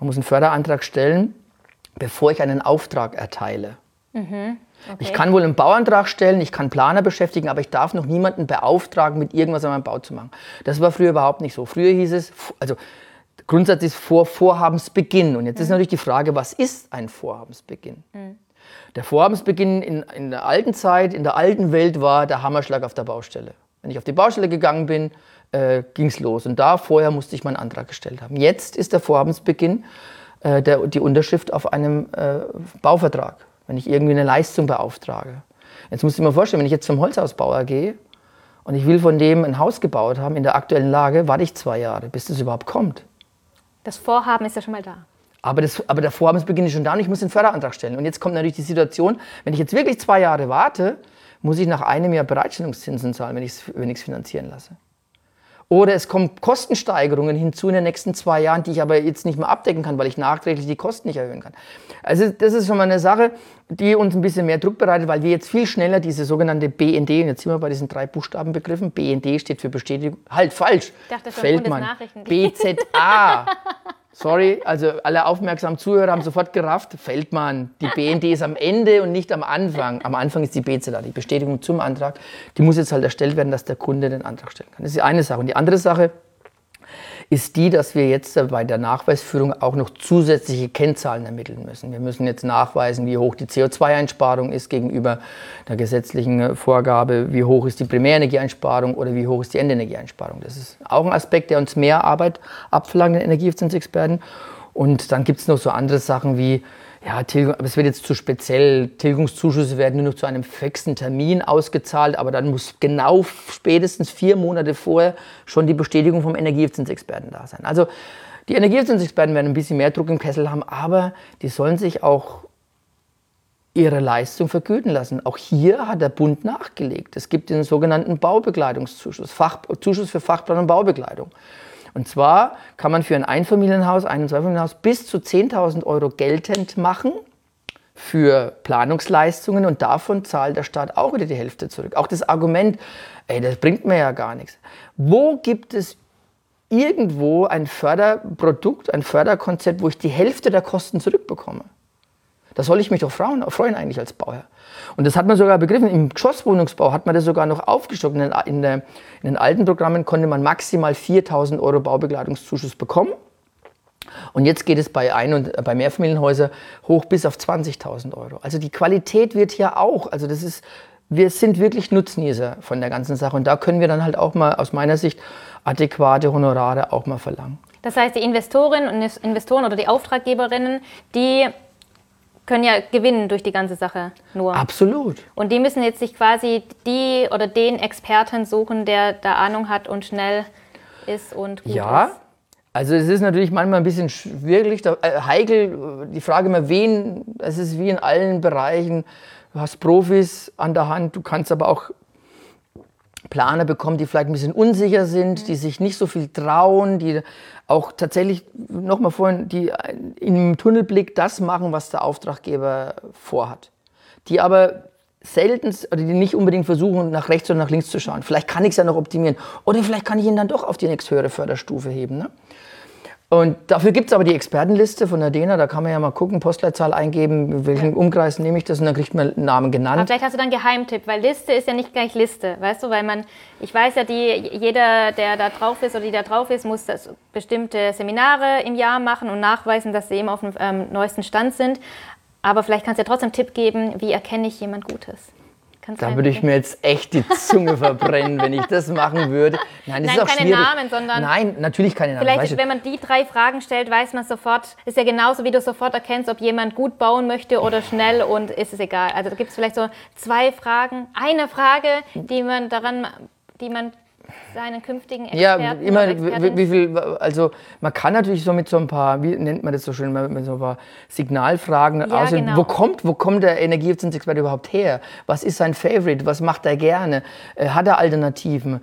B: man muss einen Förderantrag stellen, bevor ich einen Auftrag erteile. Mhm. Okay. Ich kann wohl einen Bauantrag stellen, ich kann Planer beschäftigen, aber ich darf noch niemanden beauftragen, mit irgendwas an meinem Bau zu machen. Das war früher überhaupt nicht so. Früher hieß es, also Grundsatz ist vor Vorhabensbeginn. Und jetzt mhm. ist natürlich die Frage, was ist ein Vorhabensbeginn? Mhm. Der Vorhabensbeginn in, in der alten Zeit, in der alten Welt war der Hammerschlag auf der Baustelle. Wenn ich auf die Baustelle gegangen bin, äh, ging es los. Und da vorher musste ich meinen Antrag gestellt haben. Jetzt ist der Vorhabensbeginn äh, der, die Unterschrift auf einem äh, Bauvertrag, wenn ich irgendwie eine Leistung beauftrage. Jetzt muss ich mir vorstellen, wenn ich jetzt zum Holzhausbauer gehe und ich will von dem ein Haus gebaut haben, in der aktuellen Lage, warte ich zwei Jahre, bis das überhaupt kommt.
A: Das Vorhaben ist ja schon mal da.
B: Aber, das, aber der Vorhabensbeginn ist schon da und ich muss den Förderantrag stellen. Und jetzt kommt natürlich die Situation, wenn ich jetzt wirklich zwei Jahre warte, muss ich nach einem Jahr Bereitstellungszinsen zahlen, wenn ich es wenn finanzieren lasse. Oder es kommen Kostensteigerungen hinzu in den nächsten zwei Jahren, die ich aber jetzt nicht mehr abdecken kann, weil ich nachträglich die Kosten nicht erhöhen kann. Also das ist schon mal eine Sache, die uns ein bisschen mehr Druck bereitet, weil wir jetzt viel schneller diese sogenannte BND, und jetzt sind wir bei diesen drei Buchstabenbegriffen, BND steht für Bestätigung, halt falsch, ich dachte Feldmann, BZA, Sorry, also alle aufmerksamen Zuhörer haben sofort gerafft, Feldmann, die BND ist am Ende und nicht am Anfang. Am Anfang ist die BZA, die Bestätigung zum Antrag. Die muss jetzt halt erstellt werden, dass der Kunde den Antrag stellen kann. Das ist die eine Sache. Und die andere Sache, ist die, dass wir jetzt bei der Nachweisführung auch noch zusätzliche Kennzahlen ermitteln müssen. Wir müssen jetzt nachweisen, wie hoch die CO2-Einsparung ist gegenüber der gesetzlichen Vorgabe, wie hoch ist die Primärenergieeinsparung oder wie hoch ist die Endenergieeinsparung. Das ist auch ein Aspekt, der uns mehr Arbeit abverlangt, den Energieeffizienzexperten. Und dann gibt es noch so andere Sachen wie Ja, Tilgung, aber es wird jetzt zu speziell. Tilgungszuschüsse werden nur noch zu einem fixen Termin ausgezahlt, aber dann muss genau spätestens vier Monate vorher schon die Bestätigung vom Energieeffizienzexperten da sein. Also die Energieeffizienzexperten werden ein bisschen mehr Druck im Kessel haben, aber die sollen sich auch ihre Leistung vergüten lassen. Auch hier hat der Bund nachgelegt. Es gibt den sogenannten Baubegleitungszuschuss, Fach, Zuschuss für Fachplan und Baubegleitung. Und zwar kann man für ein Einfamilienhaus, ein- und Zweifamilienhaus bis zu 10.000 Euro geltend machen für Planungsleistungen und davon zahlt der Staat auch wieder die Hälfte zurück. Auch das Argument, ey, das bringt mir ja gar nichts. Wo gibt es irgendwo ein Förderprodukt, ein Förderkonzept, wo ich die Hälfte der Kosten zurückbekomme? Da soll ich mich doch freuen, freuen eigentlich als Bauherr. Und das hat man sogar begriffen. Im Geschosswohnungsbau hat man das sogar noch aufgestockt. In den, in, der, in den alten Programmen konnte man maximal 4.000 Euro Baubegleitungszuschuss bekommen. Und jetzt geht es bei Ein- und bei Mehrfamilienhäusern hoch bis auf 20.000 Euro. Also die Qualität wird hier auch, also das ist, wir sind wirklich Nutznießer von der ganzen Sache. Und da können wir dann halt auch mal aus meiner Sicht adäquate Honorare auch mal verlangen.
A: Das heißt, die Investorinnen und Investoren oder die Auftraggeberinnen, die können ja gewinnen durch die ganze Sache nur.
B: Absolut.
A: Und die müssen jetzt sich quasi die oder den Experten suchen, der da Ahnung hat und schnell ist und gut
B: ja.
A: ist.
B: Also es ist natürlich manchmal ein bisschen schwierig, da, äh, heikel, die Frage immer, wen, es ist wie in allen Bereichen, du hast Profis an der Hand, du kannst aber auch Planer bekommen, die vielleicht ein bisschen unsicher sind, die sich nicht so viel trauen, die auch tatsächlich, nochmal vorhin, die im Tunnelblick das machen, was der Auftraggeber vorhat. Die aber selten, oder die nicht unbedingt versuchen, nach rechts oder nach links zu schauen. Vielleicht kann ich es ja noch optimieren. Oder vielleicht kann ich ihn dann doch auf die nächsthöhere Förderstufe heben. Ne? Und dafür gibt es aber die Expertenliste von der DENA, da kann man ja mal gucken, Postleitzahl eingeben, welchen ja. Umkreis nehme ich das und dann kriegt man einen Namen genannt.
A: Aber vielleicht hast du dann einen Geheimtipp, weil Liste ist ja nicht gleich Liste, weißt du, weil man, ich weiß ja, die, jeder, der da drauf ist oder die da drauf ist, muss das bestimmte Seminare im Jahr machen und nachweisen, dass sie eben auf dem ähm, neuesten Stand sind. Aber vielleicht kannst du ja trotzdem einen Tipp geben, wie erkenne ich jemand Gutes?
B: Kannst da würde ich mir jetzt echt die Zunge verbrennen, wenn ich das machen würde.
A: Nein, das Nein, ist auch keine schwierig. Namen, sondern.
B: Nein, natürlich keine Namen.
A: Vielleicht, wenn man die drei Fragen stellt, weiß man sofort, ist ja genauso, wie du sofort erkennst, ob jemand gut bauen möchte oder schnell und ist es egal. Also da gibt es vielleicht so zwei Fragen. Eine Frage, die man daran, die man seinen künftigen Experten
B: Ja, immer, wie, wie, viel, also man kann natürlich so mit so ein paar, wie nennt man das so schön, mit so ein paar Signalfragen ja, aussehen. Genau. Wo kommt, wo kommt der Energieeffizienzexperte überhaupt her? Was ist sein Favorite? Was macht er gerne? Äh, hat er Alternativen?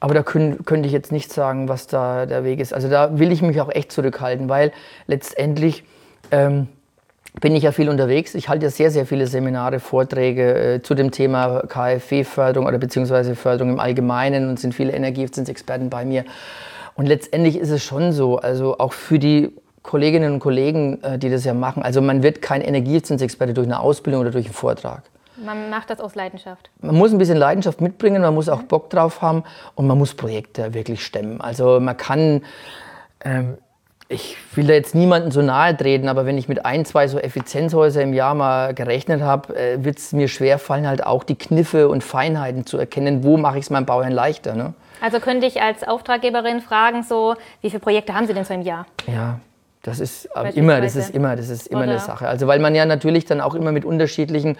B: Aber da können, könnte ich jetzt nicht sagen, was da der Weg ist. Also da will ich mich auch echt zurückhalten, weil letztendlich ähm, bin ich ja viel unterwegs. Ich halte ja sehr, sehr viele Seminare, Vorträge äh, zu dem Thema KfW-Förderung oder beziehungsweise Förderung im Allgemeinen und sind viele Energieeffizienzexperten bei mir. Und letztendlich ist es schon so, also auch für die Kolleginnen und Kollegen, äh, die das ja machen, also man wird kein Energieeffizienzexperte durch eine Ausbildung oder durch einen Vortrag.
A: Man macht das aus Leidenschaft.
B: Man muss ein bisschen Leidenschaft mitbringen, man muss auch Bock drauf haben und man muss Projekte wirklich stemmen. Also man kann ähm, ich will da jetzt niemanden so nahe treten, aber wenn ich mit ein, zwei so Effizienzhäuser im Jahr mal gerechnet habe, äh, wird es mir schwer fallen, halt auch die Kniffe und Feinheiten zu erkennen, wo mache ich es meinem Bauherrn leichter. Ne?
A: Also könnte ich als Auftraggeberin fragen, so, wie viele Projekte haben Sie denn so im Jahr?
B: Ja, das ist immer, das ist immer, das ist immer eine Sache. Also weil man ja natürlich dann auch immer mit unterschiedlichen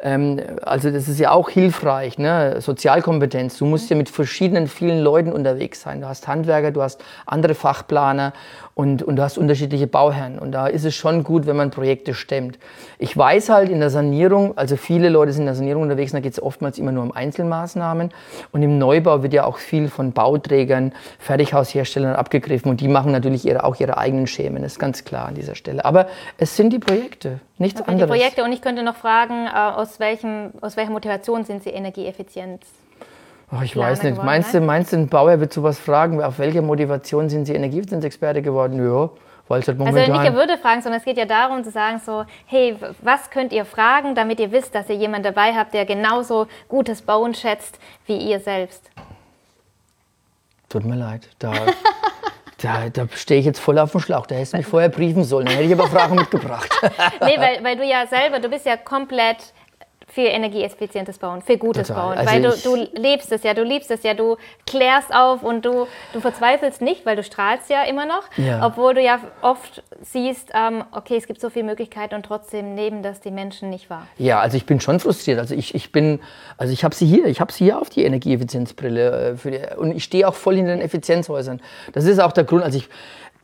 B: ähm, also das ist ja auch hilfreich, ne? Sozialkompetenz. Du musst ja mit verschiedenen, vielen Leuten unterwegs sein. Du hast Handwerker, du hast andere Fachplaner und, und du hast unterschiedliche Bauherren. Und da ist es schon gut, wenn man Projekte stemmt. Ich weiß halt in der Sanierung, also viele Leute sind in der Sanierung unterwegs, da geht es oftmals immer nur um Einzelmaßnahmen. Und im Neubau wird ja auch viel von Bauträgern, Fertighausherstellern abgegriffen. Und die machen natürlich ihre, auch ihre eigenen Schemen, das ist ganz klar an dieser Stelle. Aber es sind die Projekte, nichts anderes.
A: Die Projekte und ich könnte noch fragen, äh, aus, welchem, aus welcher Motivation sind sie energieeffizient?
B: Ach, ich weiß nicht. Meinst du, meinst du, ein Bauer wird sowas fragen? Auf welche Motivation sind Sie Energieeffizienzexperte geworden? Ja, weil es halt momentan...
A: Also nicht er würde fragen, sondern es geht ja darum zu sagen so, hey, was könnt ihr fragen, damit ihr wisst, dass ihr jemanden dabei habt, der genauso gutes Bauen schätzt wie ihr selbst?
B: Tut mir leid. Da, da, da stehe ich jetzt voll auf dem Schlauch. Da hättest du mich vorher briefen sollen. Dann hätte ich aber Fragen mitgebracht.
A: nee, weil, weil du ja selber, du bist ja komplett für energieeffizientes Bauen, für gutes Total. Bauen. Also weil du, du lebst es ja, du liebst es ja, du klärst auf und du, du verzweifelst nicht, weil du strahlst ja immer noch, ja. obwohl du ja oft siehst, ähm, okay, es gibt so viele Möglichkeiten und trotzdem nehmen das die Menschen nicht wahr.
B: Ja, also ich bin schon frustriert. Also ich, ich bin, also ich habe sie hier, ich habe sie hier auf die Energieeffizienzbrille äh, die, und ich stehe auch voll in den Effizienzhäusern. Das ist auch der Grund, also ich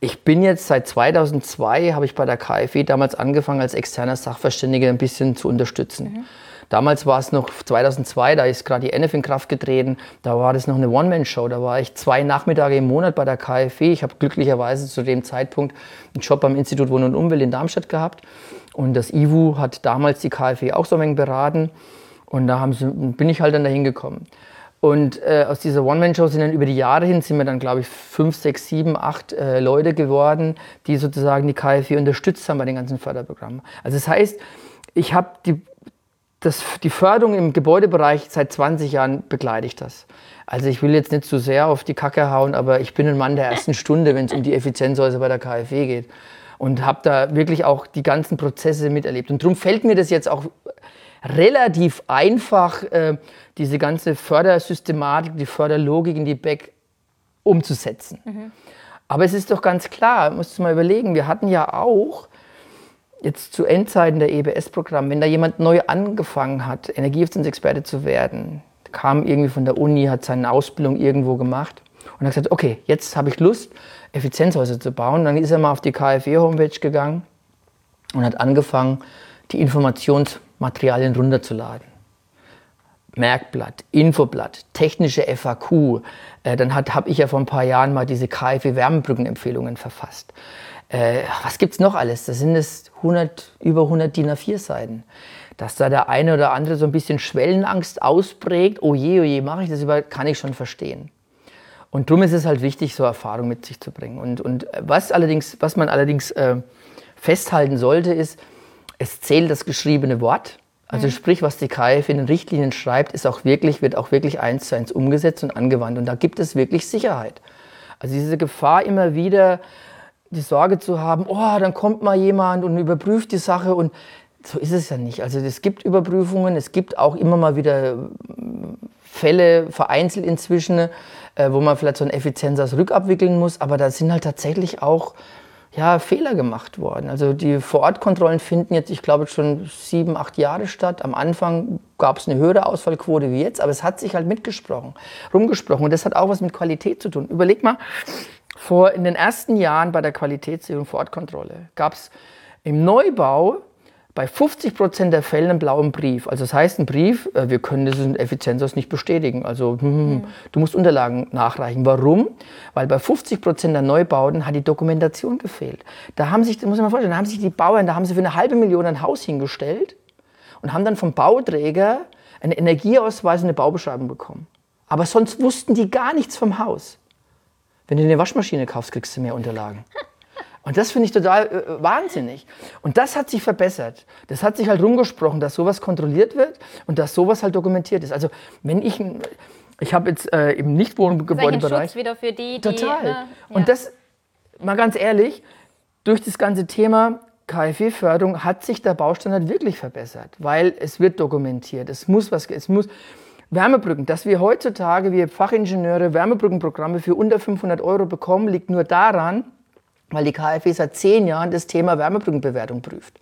B: ich bin jetzt seit 2002, habe ich bei der KfW damals angefangen, als externer Sachverständiger ein bisschen zu unterstützen. Mhm. Damals war es noch 2002, da ist gerade die NF in Kraft getreten, da war das noch eine One-Man-Show. Da war ich zwei Nachmittage im Monat bei der KfW. Ich habe glücklicherweise zu dem Zeitpunkt einen Job beim Institut Wohnen und Umwelt in Darmstadt gehabt. Und das IWU hat damals die KfW auch so ein wenig beraten. Und da sie, bin ich halt dann dahin gekommen. Und äh, aus dieser One-Man-Show sind dann über die Jahre hin, sind wir dann, glaube ich, fünf, sechs, sieben, acht äh, Leute geworden, die sozusagen die KfW unterstützt haben bei den ganzen Förderprogrammen. Also das heißt, ich habe die, die Förderung im Gebäudebereich seit 20 Jahren begleite ich das. Also ich will jetzt nicht zu sehr auf die Kacke hauen, aber ich bin ein Mann der ersten Stunde, wenn es um die Effizienzhäuser bei der KfW geht. Und habe da wirklich auch die ganzen Prozesse miterlebt. Und darum fällt mir das jetzt auch relativ einfach, äh, diese ganze Fördersystematik, die Förderlogik in die Back umzusetzen. Mhm. Aber es ist doch ganz klar, musst du mal überlegen, wir hatten ja auch jetzt zu Endzeiten der EBS-Programm, wenn da jemand neu angefangen hat, Energieeffizienzexperte zu werden, kam irgendwie von der Uni, hat seine Ausbildung irgendwo gemacht und hat gesagt, okay, jetzt habe ich Lust, Effizienzhäuser zu bauen. Dann ist er mal auf die KfW-Homepage gegangen und hat angefangen, die Informationsmaterialien runterzuladen. Merkblatt, Infoblatt, technische FAQ. Äh, dann habe ich ja vor ein paar Jahren mal diese KfW-Wärmebrückenempfehlungen verfasst. Äh, was gibt es noch alles? Das sind es 100, über 100 DIN A4-Seiten. Dass da der eine oder andere so ein bisschen Schwellenangst ausprägt, oh je, oh je, mache ich das über, kann ich schon verstehen. Und darum ist es halt wichtig, so Erfahrung mit sich zu bringen. Und, und was, allerdings, was man allerdings äh, festhalten sollte, ist, es zählt das geschriebene Wort. Also mhm. sprich, was die KF in den Richtlinien schreibt, ist auch wirklich, wird auch wirklich eins zu eins umgesetzt und angewandt. Und da gibt es wirklich Sicherheit. Also diese Gefahr immer wieder, die Sorge zu haben, oh, dann kommt mal jemand und überprüft die Sache und so ist es ja nicht. Also es gibt Überprüfungen, es gibt auch immer mal wieder äh, Fälle, vereinzelt inzwischen, äh, wo man vielleicht so ein Effizienzers rückabwickeln muss, aber da sind halt tatsächlich auch ja, Fehler gemacht worden. Also die Vorortkontrollen finden jetzt, ich glaube, schon sieben, acht Jahre statt. Am Anfang gab es eine höhere Ausfallquote wie jetzt, aber es hat sich halt mitgesprochen, rumgesprochen. Und das hat auch was mit Qualität zu tun. Überleg mal, vor, in den ersten Jahren bei der Qualitätssicherung Vorortkontrolle gab es im Neubau bei 50 Prozent der Fälle einen blauen Brief. Also das heißt ein Brief, äh, wir können diesen Effizienzhaus nicht bestätigen. Also hm, hm, hm, mhm. du musst Unterlagen nachreichen. Warum? Weil bei 50 Prozent der Neubauten hat die Dokumentation gefehlt. Da haben sich, muss man mal vorstellen, da haben sich die Bauern, da haben sie für eine halbe Million ein Haus hingestellt und haben dann vom Bauträger einen Energieausweis und eine Baubeschreibung bekommen. Aber sonst wussten die gar nichts vom Haus. Wenn du eine Waschmaschine kaufst, kriegst du mehr Unterlagen. Und das finde ich total äh, wahnsinnig. Und das hat sich verbessert. Das hat sich halt rumgesprochen, dass sowas kontrolliert wird und dass sowas halt dokumentiert ist. Also wenn ich, ich habe jetzt äh, im Nichtwohngebäudebereich...
A: Schutz wieder für die, die
B: Total. Ne, ja. Und das, mal ganz ehrlich, durch das ganze Thema KfW-Förderung hat sich der Baustandard wirklich verbessert, weil es wird dokumentiert. Es muss was, es muss... Wärmebrücken, dass wir heutzutage, wir Fachingenieure, Wärmebrückenprogramme für unter 500 Euro bekommen, liegt nur daran, weil die KfW seit zehn Jahren das Thema Wärmebrückenbewertung prüft.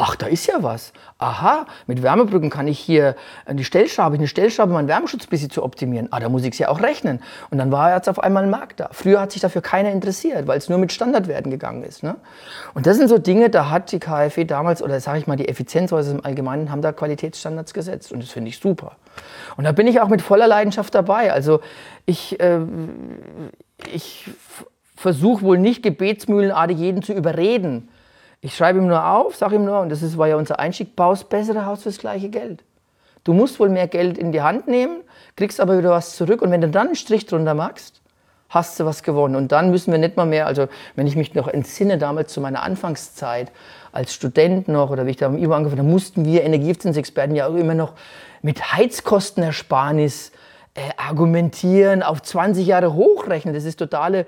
B: Ach, da ist ja was. Aha, mit Wärmebrücken kann ich hier die Stellschraube, eine Stellschraube, meinen Wärmeschutz ein bisschen zu optimieren. Ah, da muss ich es ja auch rechnen. Und dann war jetzt auf einmal ein Markt da. Früher hat sich dafür keiner interessiert, weil es nur mit Standardwerten gegangen ist. Ne? Und das sind so Dinge, da hat die KfW damals, oder sage ich mal, die Effizienzhäuser im Allgemeinen, haben da Qualitätsstandards gesetzt. Und das finde ich super. Und da bin ich auch mit voller Leidenschaft dabei. Also ich, äh, ich versuche wohl nicht gebetsmühlenartig jeden zu überreden. Ich schreibe ihm nur auf, sage ihm nur, und das ist, war ja unser Einstieg, baust bessere Haus fürs gleiche Geld. Du musst wohl mehr Geld in die Hand nehmen, kriegst aber wieder was zurück und wenn du dann einen Strich drunter machst, hast du was gewonnen. Und dann müssen wir nicht mal mehr, also wenn ich mich noch entsinne, damals zu meiner Anfangszeit, als Student noch oder wie ich da im IBO angefangen habe, mussten wir Energieeffizienzexperten ja auch immer noch mit Heizkostenersparnis äh, argumentieren, auf 20 Jahre hochrechnen. Das ist totale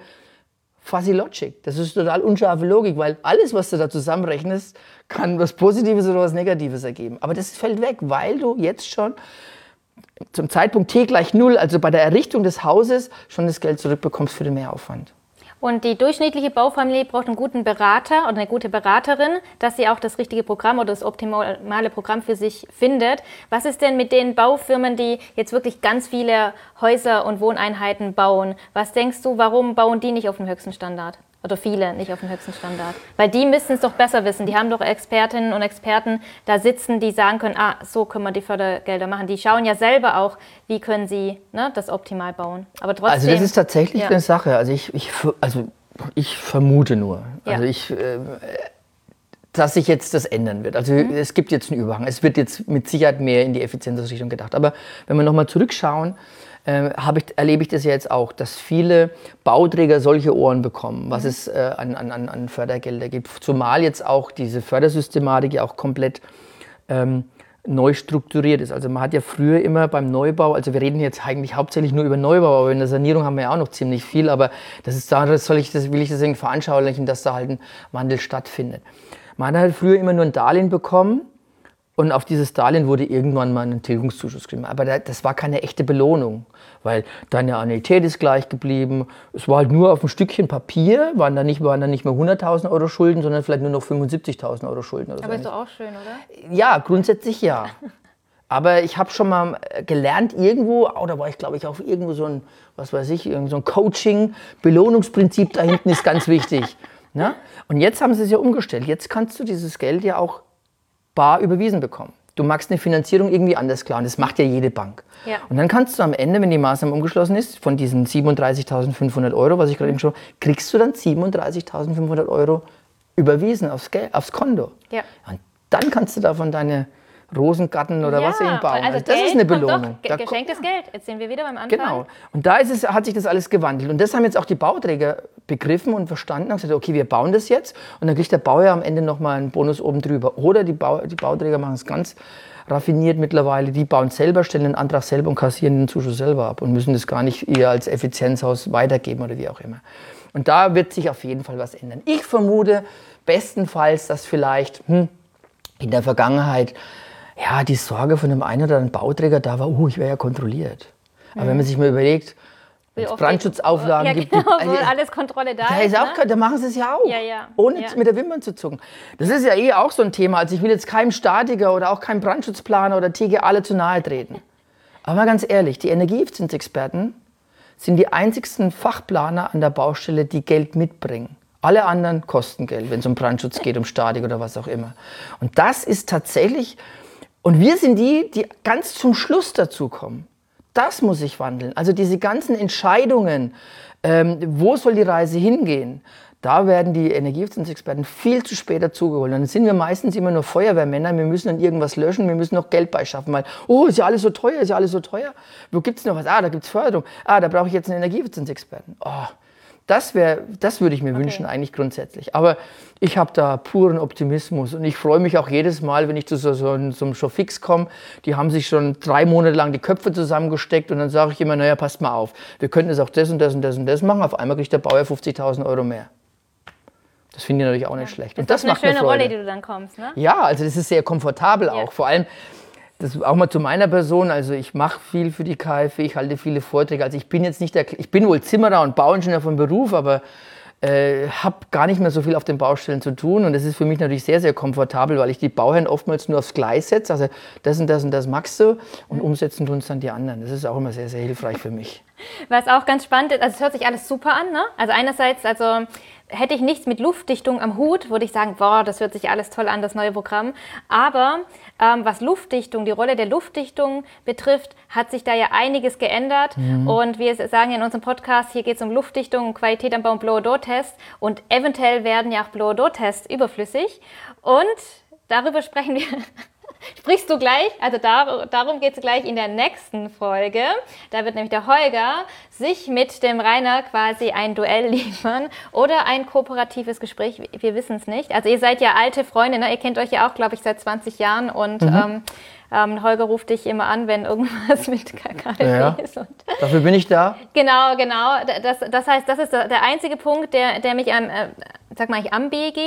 B: fuzzy Logic. Das ist total unscharfe Logik, weil alles, was du da zusammenrechnest, kann was Positives oder was Negatives ergeben. Aber das fällt weg, weil du jetzt schon zum Zeitpunkt t gleich null, also bei der Errichtung des Hauses, schon das Geld zurückbekommst für den Mehraufwand.
A: Und die durchschnittliche Baufamilie braucht einen guten Berater oder eine gute Beraterin, dass sie auch das richtige Programm oder das optimale Programm für sich findet. Was ist denn mit den Baufirmen, die jetzt wirklich ganz viele Häuser und Wohneinheiten bauen? Was denkst du, warum bauen die nicht auf dem höchsten Standard? Oder viele nicht auf dem höchsten Standard. Weil die müssen es doch besser wissen. Die haben doch Expertinnen und Experten da sitzen, die sagen können, ah, so können wir die Fördergelder machen. Die schauen ja selber auch, wie können sie ne, das optimal bauen.
B: Aber trotzdem, also das ist tatsächlich ja. eine Sache. Also ich, ich, also ich vermute nur. Ja. Also ich, äh, dass sich jetzt das ändern wird. Also mhm. es gibt jetzt einen Überhang. Es wird jetzt mit Sicherheit mehr in die Effizienzrichtung gedacht. Aber wenn wir nochmal zurückschauen, äh, ich, erlebe ich das ja jetzt auch, dass viele Bauträger solche Ohren bekommen, was mhm. es äh, an, an, an Fördergelder gibt. Zumal jetzt auch diese Fördersystematik ja auch komplett ähm, neu strukturiert ist. Also man hat ja früher immer beim Neubau, also wir reden jetzt eigentlich hauptsächlich nur über Neubau, aber in der Sanierung haben wir ja auch noch ziemlich viel, aber das ist da, soll ich das, will ich deswegen veranschaulichen, dass da halt ein Wandel stattfindet. Man hat halt früher immer nur ein Darlehen bekommen und auf dieses Darlehen wurde irgendwann mal ein Tilgungszuschuss gegeben. Aber das war keine echte Belohnung, weil deine Annuität ist gleich geblieben. Es war halt nur auf ein Stückchen Papier, waren dann nicht, waren nicht mehr 100.000 Euro Schulden, sondern vielleicht nur noch 75.000 Euro Schulden.
A: Oder Aber so ist doch auch schön, oder?
B: Ja, grundsätzlich ja. Aber ich habe schon mal gelernt irgendwo, oh, da war ich glaube ich auch irgendwo so ein, was weiß ich, so ein Coaching, Belohnungsprinzip da hinten ist ganz wichtig. Ne? Und jetzt haben sie es ja umgestellt. Jetzt kannst du dieses Geld ja auch bar überwiesen bekommen. Du magst eine Finanzierung irgendwie anders klar und das macht ja jede Bank. Ja. Und dann kannst du am Ende, wenn die Maßnahme umgeschlossen ist, von diesen 37.500 Euro, was ich gerade eben schon, kriegst du dann 37.500 Euro überwiesen aufs, Geld, aufs Konto. Ja. Und dann kannst du davon deine Rosengarten oder ja, was eben bauen. Also,
A: das ist eine Belohnung. Doch, geschenktes Geld. Jetzt sind wir wieder beim Anfang.
B: Genau. Und da ist es, hat sich das alles gewandelt. Und das haben jetzt auch die Bauträger begriffen und verstanden und gesagt, okay, wir bauen das jetzt. Und dann kriegt der Bauer am Ende nochmal einen Bonus oben drüber. Oder die, Bau, die Bauträger machen es ganz raffiniert mittlerweile. Die bauen selber, stellen den Antrag selber und kassieren den Zuschuss selber ab und müssen das gar nicht eher als Effizienzhaus weitergeben oder wie auch immer. Und da wird sich auf jeden Fall was ändern. Ich vermute bestenfalls, dass vielleicht hm, in der Vergangenheit ja, die Sorge von dem einen oder anderen Bauträger da war, oh, ich wäre ja kontrolliert. Aber mhm. wenn man sich mal überlegt, Brandschutzauflagen ja, gibt.
A: Genau, also, alles Kontrolle da,
B: da ist. Auch, ne? Da machen sie es ja auch, ja, ja. ohne mit der Wimpern zu zucken. Das ist ja eh auch so ein Thema. Also ich will jetzt keinem Statiker oder auch keinem Brandschutzplaner oder TGA alle zu nahe treten. Aber mal ganz ehrlich, die Energieeffizienzexperten sind die einzigsten Fachplaner an der Baustelle, die Geld mitbringen. Alle anderen kosten Geld, wenn es um Brandschutz geht, um Statik oder was auch immer. Und das ist tatsächlich und wir sind die, die ganz zum Schluss dazu kommen. Das muss sich wandeln. Also diese ganzen Entscheidungen, ähm, wo soll die Reise hingehen, da werden die Energieeffizienzexperten viel zu spät dazugeholt. Dann sind wir meistens immer nur Feuerwehrmänner, wir müssen dann irgendwas löschen, wir müssen noch Geld beischaffen, weil, oh, ist ja alles so teuer, ist ja alles so teuer. Wo gibt es noch was? Ah, da gibt es Förderung. Ah, da brauche ich jetzt einen Energieeffizienzexperten. Oh, das, das würde ich mir okay. wünschen, eigentlich grundsätzlich. Aber ich habe da puren Optimismus und ich freue mich auch jedes Mal, wenn ich zu so, so, so einem Showfix komme. Die haben sich schon drei Monate lang die Köpfe zusammengesteckt und dann sage ich immer, naja, passt mal auf, wir könnten jetzt auch das und das und das und das machen. Auf einmal kriegt der Bauer 50.000 Euro mehr. Das finde ich natürlich auch nicht schlecht.
A: Das und das ist eine schöne Rolle, die du dann kommst, ne?
B: Ja, also das ist sehr komfortabel ja. auch. Vor allem, das auch mal zu meiner Person. Also ich mache viel für die KfW, ich halte viele Vorträge. Also ich bin jetzt nicht der, ich bin wohl Zimmerer und Bauingenieur von Beruf, aber äh, habe gar nicht mehr so viel auf den Baustellen zu tun. Und das ist für mich natürlich sehr, sehr komfortabel, weil ich die Bauherren oftmals nur aufs Gleis setze. Also das und das und das magst du und umsetzen tun es dann die anderen. Das ist auch immer sehr, sehr hilfreich für mich.
A: Was auch ganz spannend ist, also es hört sich alles super an. Ne? Also einerseits, also hätte ich nichts mit Luftdichtung am Hut, würde ich sagen, boah, das hört sich alles toll an, das neue Programm. Aber ähm, was Luftdichtung, die Rolle der Luftdichtung betrifft, hat sich da ja einiges geändert. Mhm. Und wir sagen in unserem Podcast, hier geht es um Luftdichtung, Qualität am Bau und Blow-Door-Test. Und eventuell werden ja auch Blow-Door-Tests überflüssig. Und darüber sprechen wir sprichst du gleich, also dar, darum geht es gleich in der nächsten Folge. Da wird nämlich der Holger sich mit dem Rainer quasi ein Duell liefern oder ein kooperatives Gespräch. Wir wissen es nicht. Also ihr seid ja alte Freunde, ne? ihr kennt euch ja auch, glaube ich, seit 20 Jahren und mhm. ähm, ähm, Holger ruft dich immer an, wenn irgendwas mit KKW
B: ja, ist. Und dafür bin ich da.
A: Genau, genau. Das, das heißt, das ist der einzige Punkt, der, der mich am, äh, sag mal ich, am BEG,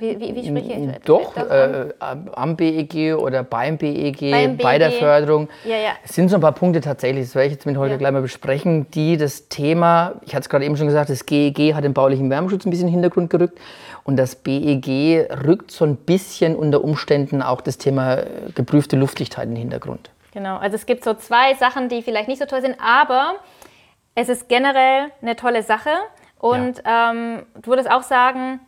B: wie, wie, wie spreche ich? Doch, äh, am BEG oder beim BEG, beim bei der Förderung. Ja, ja. Es sind so ein paar Punkte tatsächlich, das werde ich jetzt mit Holger ja. gleich mal besprechen, die das Thema, ich hatte es gerade eben schon gesagt, das GEG hat den baulichen Wärmeschutz ein bisschen in den Hintergrund gerückt und das BEG rückt so ein bisschen unter Umständen auch das Thema äh, geprüfte Luftdichtheit in den Hintergrund.
A: Genau, also es gibt so zwei Sachen, die vielleicht nicht so toll sind, aber es ist generell eine tolle Sache. Und ja. ähm, du würdest auch sagen,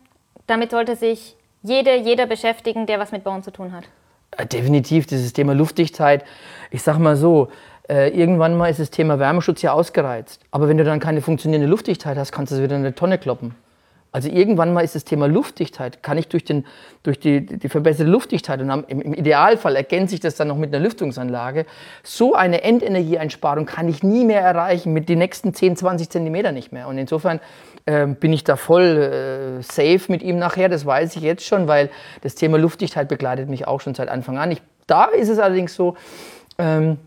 A: damit sollte sich jede, jeder beschäftigen, der was mit Bauen zu tun hat.
B: Äh, definitiv, dieses Thema Luftdichtheit. Ich sage mal so, äh, irgendwann mal ist das Thema Wärmeschutz ja ausgereizt. Aber wenn du dann keine funktionierende Luftdichtheit hast, kannst du es wieder in eine Tonne kloppen. Also irgendwann mal ist das Thema Luftdichtheit, kann ich durch, den, durch die, die verbesserte Luftdichtheit und im, im, Idealfall ergänzt sich das dann noch mit einer Lüftungsanlage, so eine Endenergieeinsparung kann ich nie mehr erreichen, mit den nächsten 10, 20 Zentimeter nicht mehr. Und insofern äh, bin ich da voll äh, safe mit ihm nachher, das weiß ich jetzt schon, weil das Thema Luftdichtheit begleitet mich auch schon seit Anfang an. Ich, da ist es allerdings so, ähm,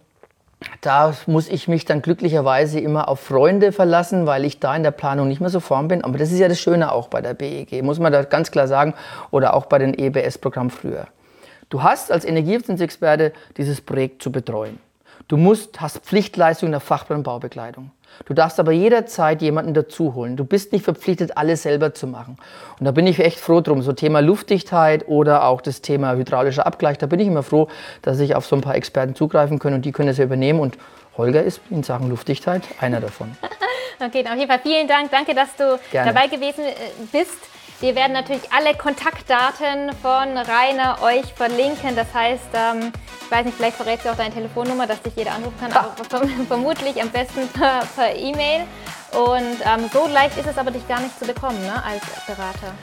B: da muss ich mich dann glücklicherweise immer auf Freunde verlassen, weil ich da in der Planung nicht mehr so vorn bin. Aber das ist ja das Schöne auch bei der BEG, muss man da ganz klar sagen, oder auch bei den EBS-Programmen früher. Du hast als Energieeffizienzexperte dieses Projekt zu betreuen. Du musst, hast Pflichtleistungen der Fachplan Baubekleidung. Du darfst aber jederzeit jemanden dazuholen. Du bist nicht verpflichtet, alles selber zu machen. Und da bin ich echt froh drum. So Thema Luftdichtheit oder auch das Thema hydraulischer Abgleich, da bin ich immer froh, dass ich auf so ein paar Experten zugreifen kann und die können es ja übernehmen. Und Holger ist in Sachen Luftdichtheit einer davon.
A: okay, auf jeden Fall vielen Dank. Danke, dass du Gerne. dabei gewesen äh, bist. Wir werden natürlich alle Kontaktdaten von Rainer euch verlinken. Das heißt, ähm, ich weiß nicht, vielleicht verrätst du auch deine Telefonnummer, dass dich jeder anrufen kann, aber vermutlich am besten per, per E-Mail. Und ähm, so leicht ist es aber, dich gar nicht zu bekommen ne, als Berater.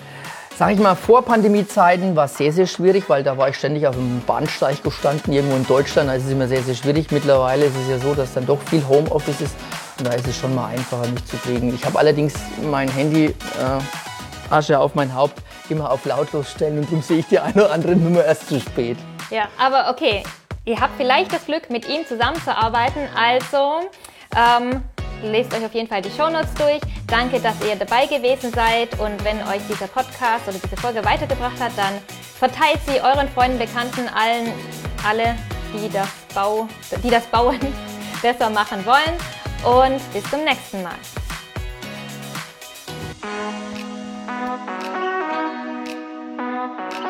B: Sag ich mal, vor Pandemiezeiten war es sehr, sehr schwierig, weil da war ich ständig auf dem Bahnsteig gestanden, irgendwo in Deutschland. Da ist es immer sehr, sehr schwierig. Mittlerweile ist es ja so, dass dann doch viel Homeoffice ist und da ist es schon mal einfacher, mich zu kriegen. Ich habe allerdings mein Handy äh, Asche auf mein Haupt immer auf lautlos stellen und darum sehe ich die eine oder andere Nummer erst zu spät.
A: Ja, aber okay, ihr habt vielleicht das Glück, mit ihm zusammenzuarbeiten, also ähm, lest euch auf jeden Fall die Shownotes durch. Danke, dass ihr dabei gewesen seid und wenn euch dieser Podcast oder diese Folge weitergebracht hat, dann verteilt sie euren Freunden, Bekannten, allen, alle, die das, Bau, die das Bauen besser machen wollen und bis zum nächsten Mal. Thank you.